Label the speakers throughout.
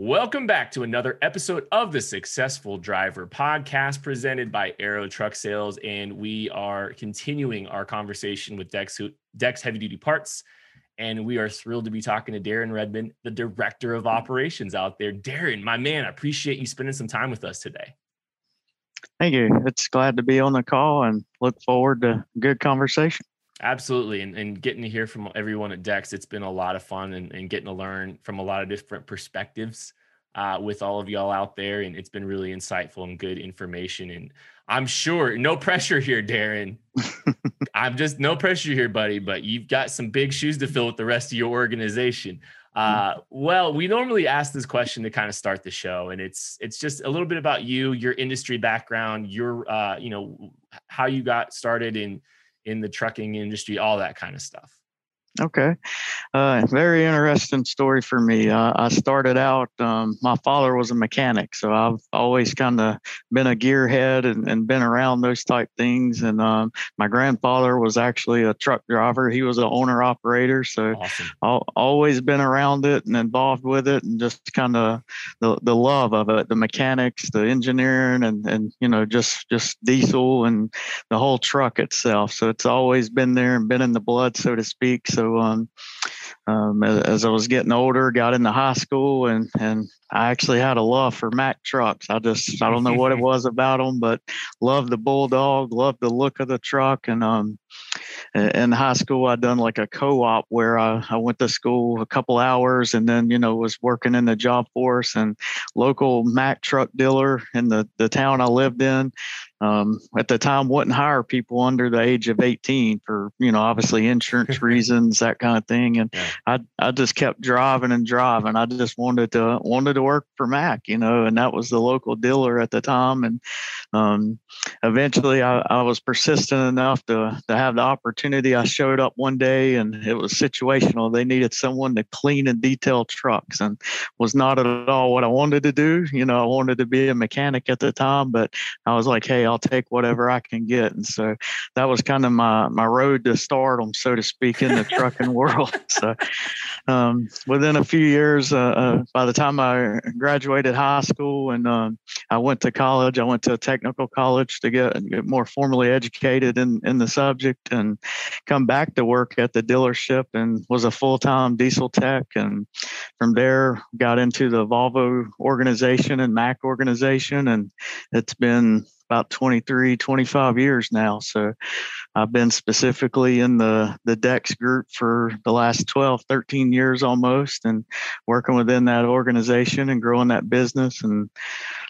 Speaker 1: Welcome back to another episode of the Successful Driver podcast presented by Aero Truck Sales. And we are continuing our conversation with Dex, Dex Heavy Duty Parts. And we are thrilled to be talking to Darin Redmon, the Director of Operations out there. Darren, my man, I appreciate you spending some time with us today.
Speaker 2: Thank you. It's glad to be on the call and look forward to good conversation.
Speaker 1: Absolutely. And, and getting to hear from everyone at Dex, it's been a lot of fun and, and getting to learn from a lot of different perspectives uh, with all of y'all out there. And it's been really insightful and good information. And I'm sure no pressure here, Darin. I'm just no pressure here, buddy, but you've got some big shoes to fill with the rest of your organization. Uh, well, we normally ask this question to kind of start the show, and it's it's just a little bit about you, your industry background, your uh, you know how you got started in in the trucking industry, all that kind of stuff.
Speaker 2: Okay. Uh, very interesting story for me. Uh, I started out, um, my father was a mechanic, so I've always kind of been a gearhead and, and, been around those type things. And um, my grandfather was actually a truck driver. He was an owner operator, so awesome. I've always been around it and involved with it, and just kind of the, the love of it, the mechanics, the engineering, and and you know just just diesel and the whole truck itself. So it's always been there and been in the blood, so to speak. So um, um, as, as, I was getting older, got into high school, and and I actually had a love for Mack trucks. I just I don't know what it was about them, but loved the Bulldog, loved the look of the truck, and um, in high school I done like a co-op where I, I went to school a couple hours and then you know was working in the job force and local Mack truck dealer in the the town I lived in um, at the time wouldn't hire people under the age of 18 for you know obviously insurance reasons that kind of thing. And yeah. I, I just kept driving and driving. I just wanted to wanted to work for Mack you know and that was the local dealer at the time. And um, eventually I, I was persistent enough to, to have the opportunity. I showed up one day and it was situational. They needed someone to clean and detail trucks and was not at all what i wanted to do. You know i wanted to be a mechanic at the time but i was like hey I'll take whatever I can get. And so that was kind of my my road to stardom, so to speak, in the trucking world. So um, within a few years, uh, uh, by the time I graduated high school and um, I went to college, I went to a technical college to get, get more formally educated in in the subject and come back to work at the dealership and was a full time diesel tech. And from there, got into the Volvo organization and Mack organization, and it's been about 23, 25 years now. So I've been specifically in the, the DEX group for the last 12, 13 years almost and working within that organization and growing that business and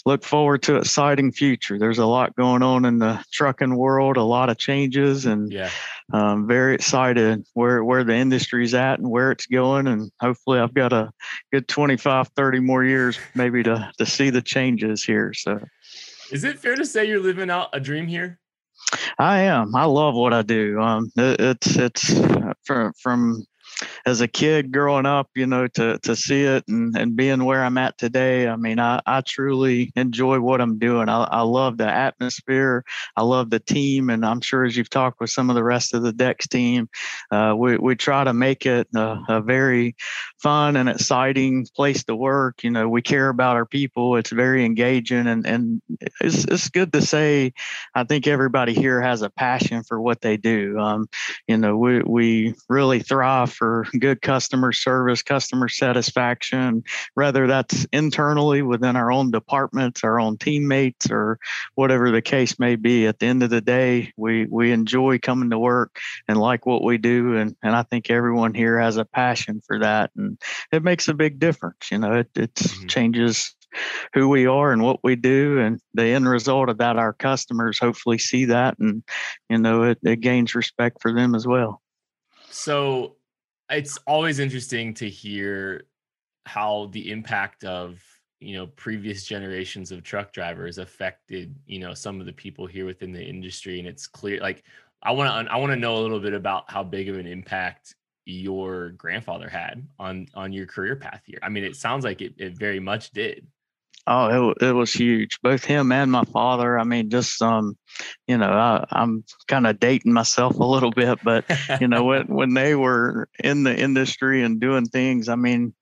Speaker 2: look forward to exciting future. There's a lot going on in the trucking world, a lot of changes and yeah. I'm very excited where, where the industry's at and where it's going. And hopefully I've got a good 25, 30 more years maybe to, to see the changes here. So
Speaker 1: is it fair to say you're living out a dream here?
Speaker 2: I am. I love what I do. Um, it, it's it's uh, from from as a kid growing up, you know, to to see it and, and being where I'm at today, I mean, I, I truly enjoy what I'm doing. I, I love the atmosphere. I love the team. And I'm sure as you've talked with some of the rest of the Dex team, uh, we, we try to make it a, a, very fun and exciting place to work. You know, we care about our people. It's very engaging and, and it's, it's good to say, I think everybody here has a passion for what they do. Um, you know, we, we really thrive for for good customer service, customer satisfaction, whether that's internally within our own departments, our own teammates, or whatever the case may be. At the end of the day, we we enjoy coming to work and like what we do, and and I think everyone here has a passion for that, and it makes a big difference. You know, it it mm-hmm. changes who we are and what we do and the end result of that our customers hopefully see that and you know it, it gains respect for them as well
Speaker 1: so it's always interesting to hear how the impact of you know previous generations of truck drivers affected you know some of the people here within the industry and it's clear like i want to i want to know a little bit about how big of an impact your grandfather had on on your career path here. I mean it sounds like it, it very much did
Speaker 2: Oh, it, it was huge. Both him and my father. I mean, just um, you know, I, I'm kind of dating myself a little bit, but you know, when when they were in the industry and doing things, I mean,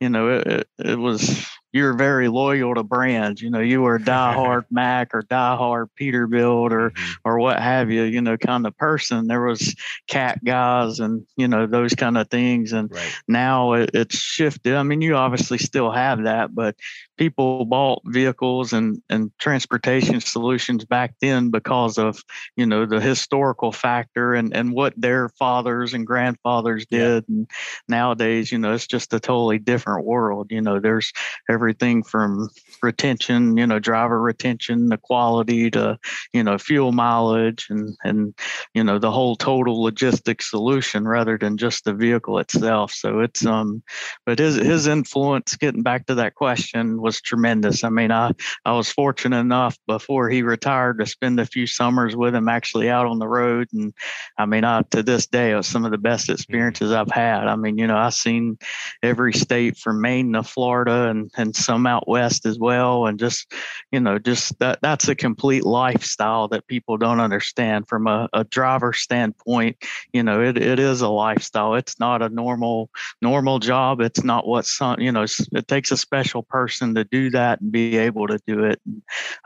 Speaker 2: you know, it, it, it was you're very loyal to brands. You know, you were a diehard Mack or diehard Peterbilt or mm-hmm. or what have you. You know, kind of person. There was cat guys and you know those kind of things. And right. now it, it's shifted. I mean, you obviously still have that, but people bought vehicles and, and transportation solutions back then because of you know the historical factor and, and what their fathers and grandfathers did. Yeah. and nowadays you know it's just a totally different world. You know there's everything from retention you know driver retention the quality to you know fuel mileage and and you know the whole total logistics solution rather than just the vehicle itself. So it's um but his his influence getting back to that question was tremendous. I mean, I, I was fortunate enough before he retired to spend a few summers with him actually out on the road. And I mean, I, to this day, it was some of the best mm-hmm. experiences I've had. I mean, you know, I've seen every state from Maine to Florida and, and some out west as well. And just, you know, just that that's a complete lifestyle that people don't understand from a, a driver standpoint. You know, it, it is a lifestyle. It's not a normal, normal job. It's not what some, you know, it takes a special person to do that and be able to do it.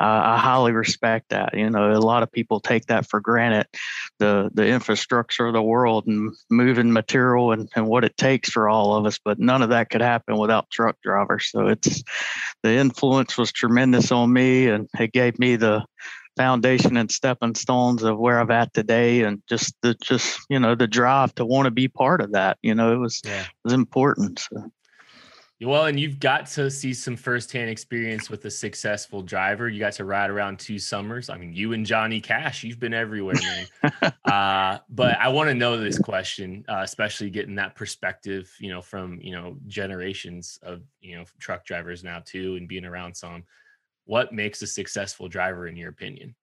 Speaker 2: Uh, I highly respect that. You know, a lot of people take that for granted, the the infrastructure of the world and moving material and, and what it takes for all of us. But none of that could happen without truck drivers. So it's the influence was tremendous on me, and it gave me the foundation and stepping stones of where I'm at today, and just the just you know the drive to want to be part of that. You know, it was yeah. it was important. So.
Speaker 1: Well, and you've got to see some firsthand experience with a successful driver. You got to ride around two summers. I mean, you and Johnny Cash, you've been everywhere, man. uh, but I want to know this question, uh, especially getting that perspective, you know, from you know generations of you know truck drivers now too, and being around some. What makes a successful driver, in your opinion?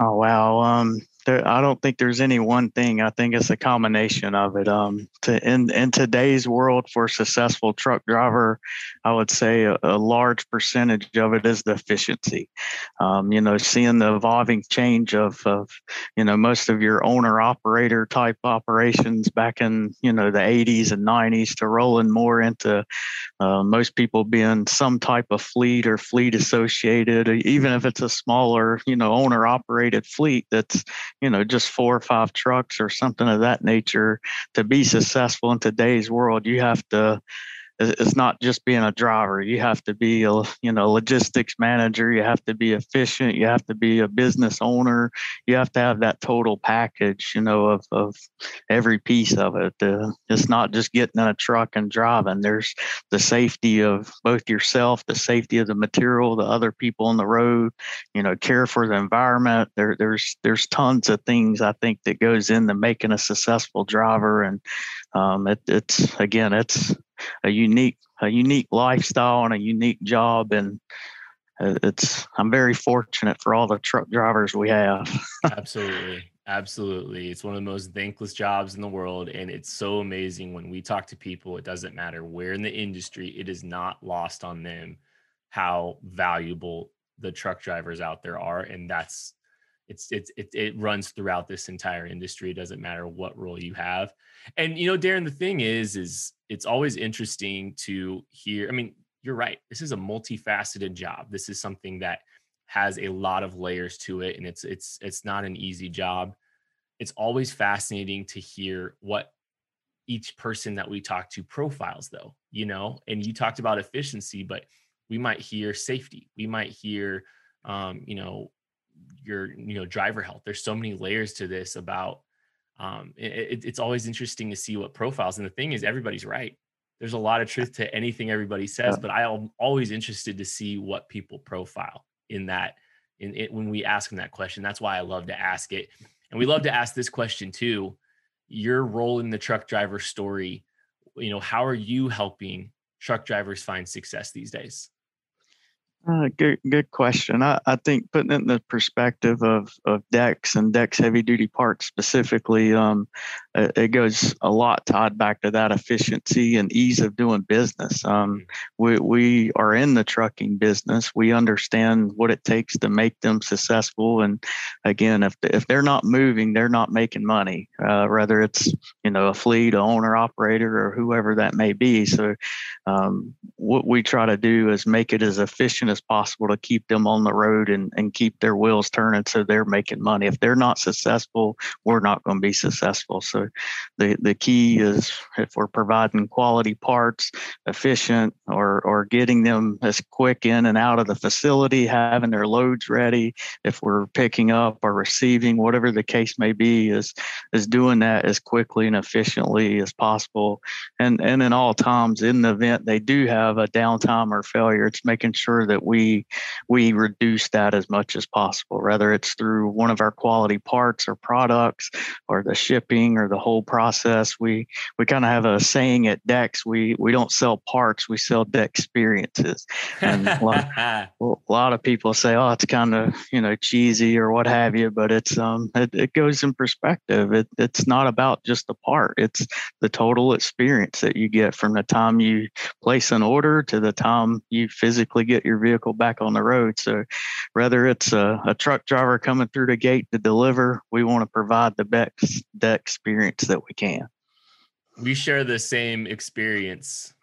Speaker 2: Oh wow. Um, there, I don't think there's any one thing. I think it's a combination of it. Um, to in in today's world for a successful truck driver, I would say a, a large percentage of it is the efficiency. Um, you know, seeing the evolving change of of you know most of your owner operator type operations back in you know the 80s and 90s to rolling more into uh, most people being some type of fleet or fleet associated, even if it's a smaller you know owner operated fleet that's you know, just four or five trucks or something of that nature to be successful in today's world, you have to it's not just being a driver. You have to be a you know logistics manager. You have to be efficient. You have to be a business owner. You have to have that total package, you know, of of every piece of it. Uh, it's not just getting in a truck and driving. There's the safety of both yourself, the safety of the material, the other people on the road. You know, care for the environment. There there's there's tons of things I think that goes into making a successful driver, and um, it, it's again it's a unique a unique lifestyle and a unique job. And uh, it's i'm very fortunate for all the truck drivers we have.
Speaker 1: Absolutely. Absolutely. It's one of the most thankless jobs in the world and it's so amazing when we talk to people it doesn't matter where in the industry it is not lost on them how valuable the truck drivers out there are and that's it's it's it, it runs throughout this entire industry. It doesn't matter what role you have. And you know Darin the thing is is it's always interesting to hear i mean you're right this is a multifaceted job. This is something that has a lot of layers to it and it's it's it's not an easy job. It's always fascinating to hear what each person that we talk to profiles though you know? And you talked about efficiency but we might hear safety. We might hear um, you know your you know driver health. There's so many layers to this about um, it, it's always interesting to see what profiles and the thing is everybody's right. There's a lot of truth to anything everybody says but i'm always interested to see what people profile in that in it when we ask them that question. That's why i love to ask it. And we love to ask this question too. Your role in the truck driver story you know how are you helping truck drivers find success these days
Speaker 2: uh, good, good question. I, I think putting it in the perspective of, of Dex and Dex heavy duty parts specifically, um, it goes a lot tied back to that efficiency and ease of doing business. Um, mm-hmm. we, we are in the trucking business. We understand what it takes to make them successful. And again, if, if they're not moving, they're not making money, uh, whether it's, you know, a fleet, a owner operator, or whoever that may be. So um, what we try to do is make it as efficient as possible to keep them on the road and, and keep their wheels turning so they're making money. If they're not successful, we're not going to be successful. So the, the key is if we're providing quality parts, efficient, or, or getting them as quick in and out of the facility, having their loads ready, if we're picking up or receiving, whatever the case may be, is, is doing that as quickly and efficiently as possible. And, and in all times in the event they do have a downtime or failure, it's making sure that we, we reduce that as much as possible, whether it's through one of our quality parts or products or the shipping or the whole process. We we kind of have a saying at Dex, we we don't sell parks, we sell Dex experiences. And a lot, a lot of people say, oh, it's kind of, you know, cheesy or what have you, but it's um it, it goes in perspective. It, it's not about just the part. It's the total experience that you get from the time you place an order to the time you physically get your vehicle back on the road. So whether it's a, a truck driver coming through the gate to deliver, we want to provide the best the experience that we can.
Speaker 1: We share the same experience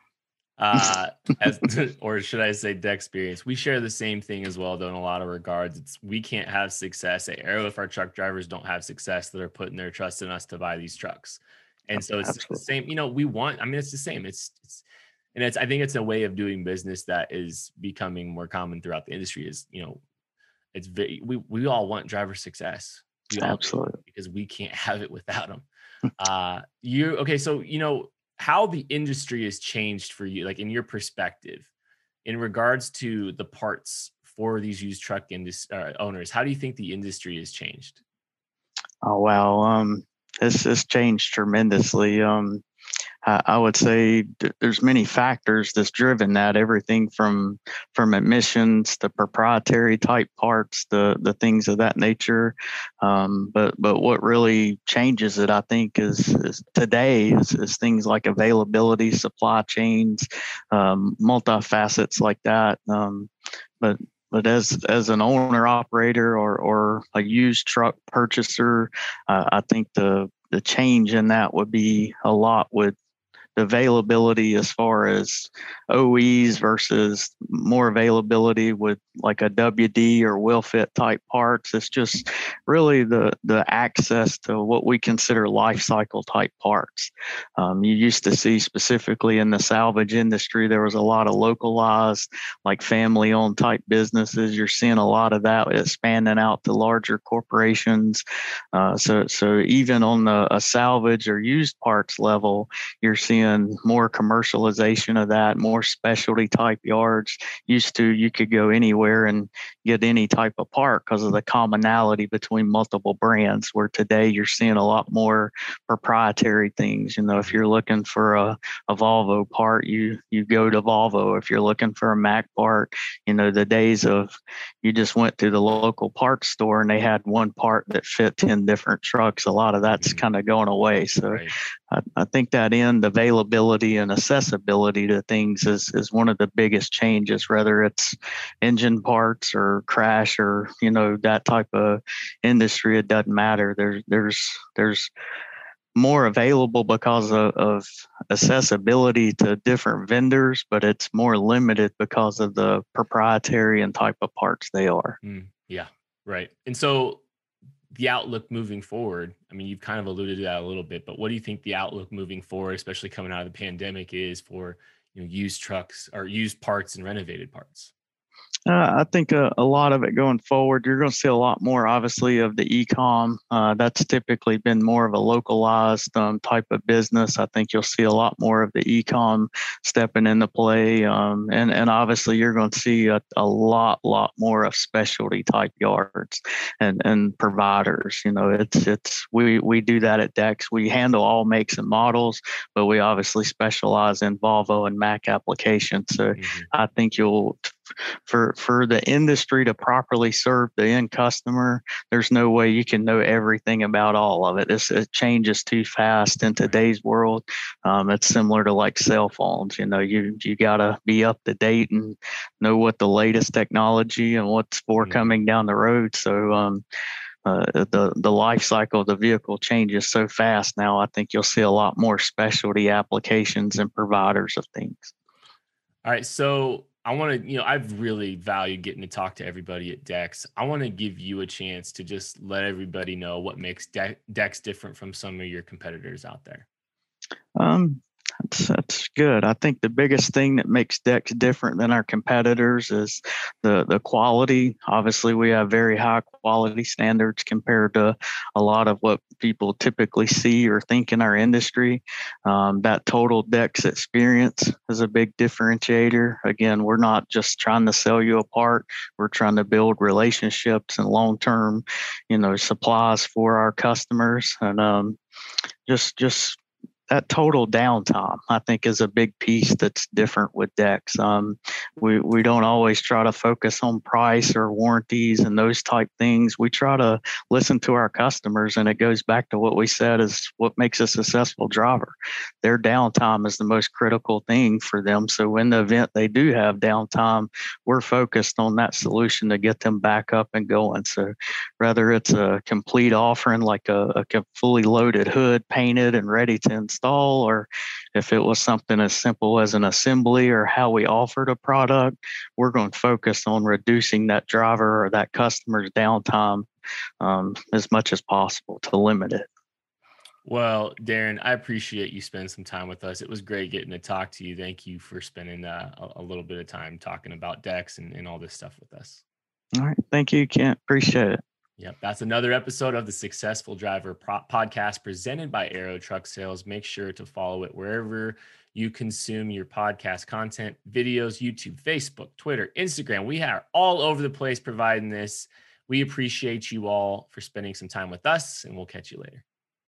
Speaker 1: uh as or should i say Dexperience? We share the same thing as well though in a lot of regards. It's we can't have success at Aero if our truck drivers don't have success that are putting their trust in us to buy these trucks. And so it's Absolutely. the same you know we want i mean it's the same. It's, it's and it's i think it's a way of doing business that is becoming more common throughout the industry is you know it's very we, we all want driver success we
Speaker 2: Absolutely.
Speaker 1: because we can't have it without them uh you okay so you know how the industry has changed for you like in your perspective in regards to the parts for these used truck industry uh, owners how do you think the industry has changed
Speaker 2: oh well, um this has changed tremendously um I would say there's many factors that's driven that. Everything from from emissions to proprietary type parts, the the things of that nature. Um, but but what really changes it, I think, is, is today is, is, things like availability, supply chains, um, multifacets like that. Um, but but as as an owner operator or or a used truck purchaser, uh, I think the the change in that would be a lot with availability as far as OEs versus more availability with like a WD or will fit type parts. It's just really the the access to what we consider life cycle type parts. Um, you used to see specifically in the salvage industry there was a lot of localized like family owned type businesses. You're seeing a lot of that expanding out to larger corporations. Uh, so so even on the a salvage or used parts level, you're seeing seeing more commercialization of that, more specialty type yards. Used to, you could go anywhere and get any type of part because of the commonality between multiple brands. Where today you're seeing a lot more proprietary things. You know, if you're looking for a, a Volvo part, you you go to Volvo. If you're looking for a Mack part, you know, the days of you just went to the local parts store and they had one part that fit 10 different trucks. A lot of that's mm-hmm. kind of going away. So right. I, I think that end availability and accessibility to things is, is one of the biggest changes, whether it's engine parts or crash or, you know, that type of industry, it doesn't matter. There's, there's, there's more available because of, of accessibility to different vendors, but it's more limited because of the proprietary and type of parts they are.
Speaker 1: Mm, yeah, right. And so the outlook moving forward i mean you've kind of alluded to that a little bit but what do you think the outlook moving forward especially coming out of the pandemic is for you know used trucks or used parts and renovated parts
Speaker 2: uh, I think a, a, lot of it going forward, you're going to see a lot more, obviously, of the e-com. Uh, that's typically been more of a localized um, type of business. I think you'll see a lot more of the e-com stepping into play, um, and and obviously you're going to see a, a lot, lot more of specialty type yards and and providers. You know, it's it's we we do that at Dex. We handle all makes and models, but we obviously specialize in Volvo and Mack applications. So mm-hmm. I think you'll for for the industry to properly serve the end customer, there's no way you can know everything about all of it. It's, it changes too fast in today's world. Um, it's similar to like cell phones. You know, you you gotta be up to date and know what the latest technology and what's forthcoming mm-hmm. down the road. So um, uh, the the life cycle of the vehicle changes so fast now. I think you'll see a lot more specialty applications and providers of things.
Speaker 1: All right, so I want to, you know, I've really valued getting to talk to everybody at Dex. I want to give you a chance to just let everybody know what makes De- Dex different from some of your competitors out there.
Speaker 2: Um, that's, that's good. I think the biggest thing that makes Dex different than our competitors is the the quality. Obviously, we have very high quality standards compared to a lot of what people typically see or think in our industry. Um, that total Dex experience is a big differentiator. Again, we're not just trying to sell you a part. We're trying to build relationships and long term, you know, supplies for our customers and um, just just that total downtime, I think, is a big piece that's different with Dex. Um, we we don't always try to focus on price or warranties and those type things. We try to listen to our customers, and it goes back to what we said is what makes a successful driver. Their downtime is the most critical thing for them. So in the event they do have downtime, we're focused on that solution to get them back up and going. So whether it's a complete offering like a, a fully loaded hood, painted and ready to install, or if it was something as simple as an assembly or how we offered a product, we're going to focus on reducing that driver or that customer's downtime um, as much as possible to limit it.
Speaker 1: Well, Darin, I appreciate you spending some time with us. It was great getting to talk to you. Thank you for spending uh, a, a, little bit of time talking about Dex and, and all this stuff with us.
Speaker 2: All right. Thank you, Kent. Appreciate it.
Speaker 1: Yep, that's another episode of the Successful Driver podcast presented by Aero Truck Sales. Make sure to follow it wherever you consume your podcast content, videos, YouTube, Facebook, Twitter, Instagram. We are all over the place providing this. We appreciate you all for spending some time with us, and we'll catch you later.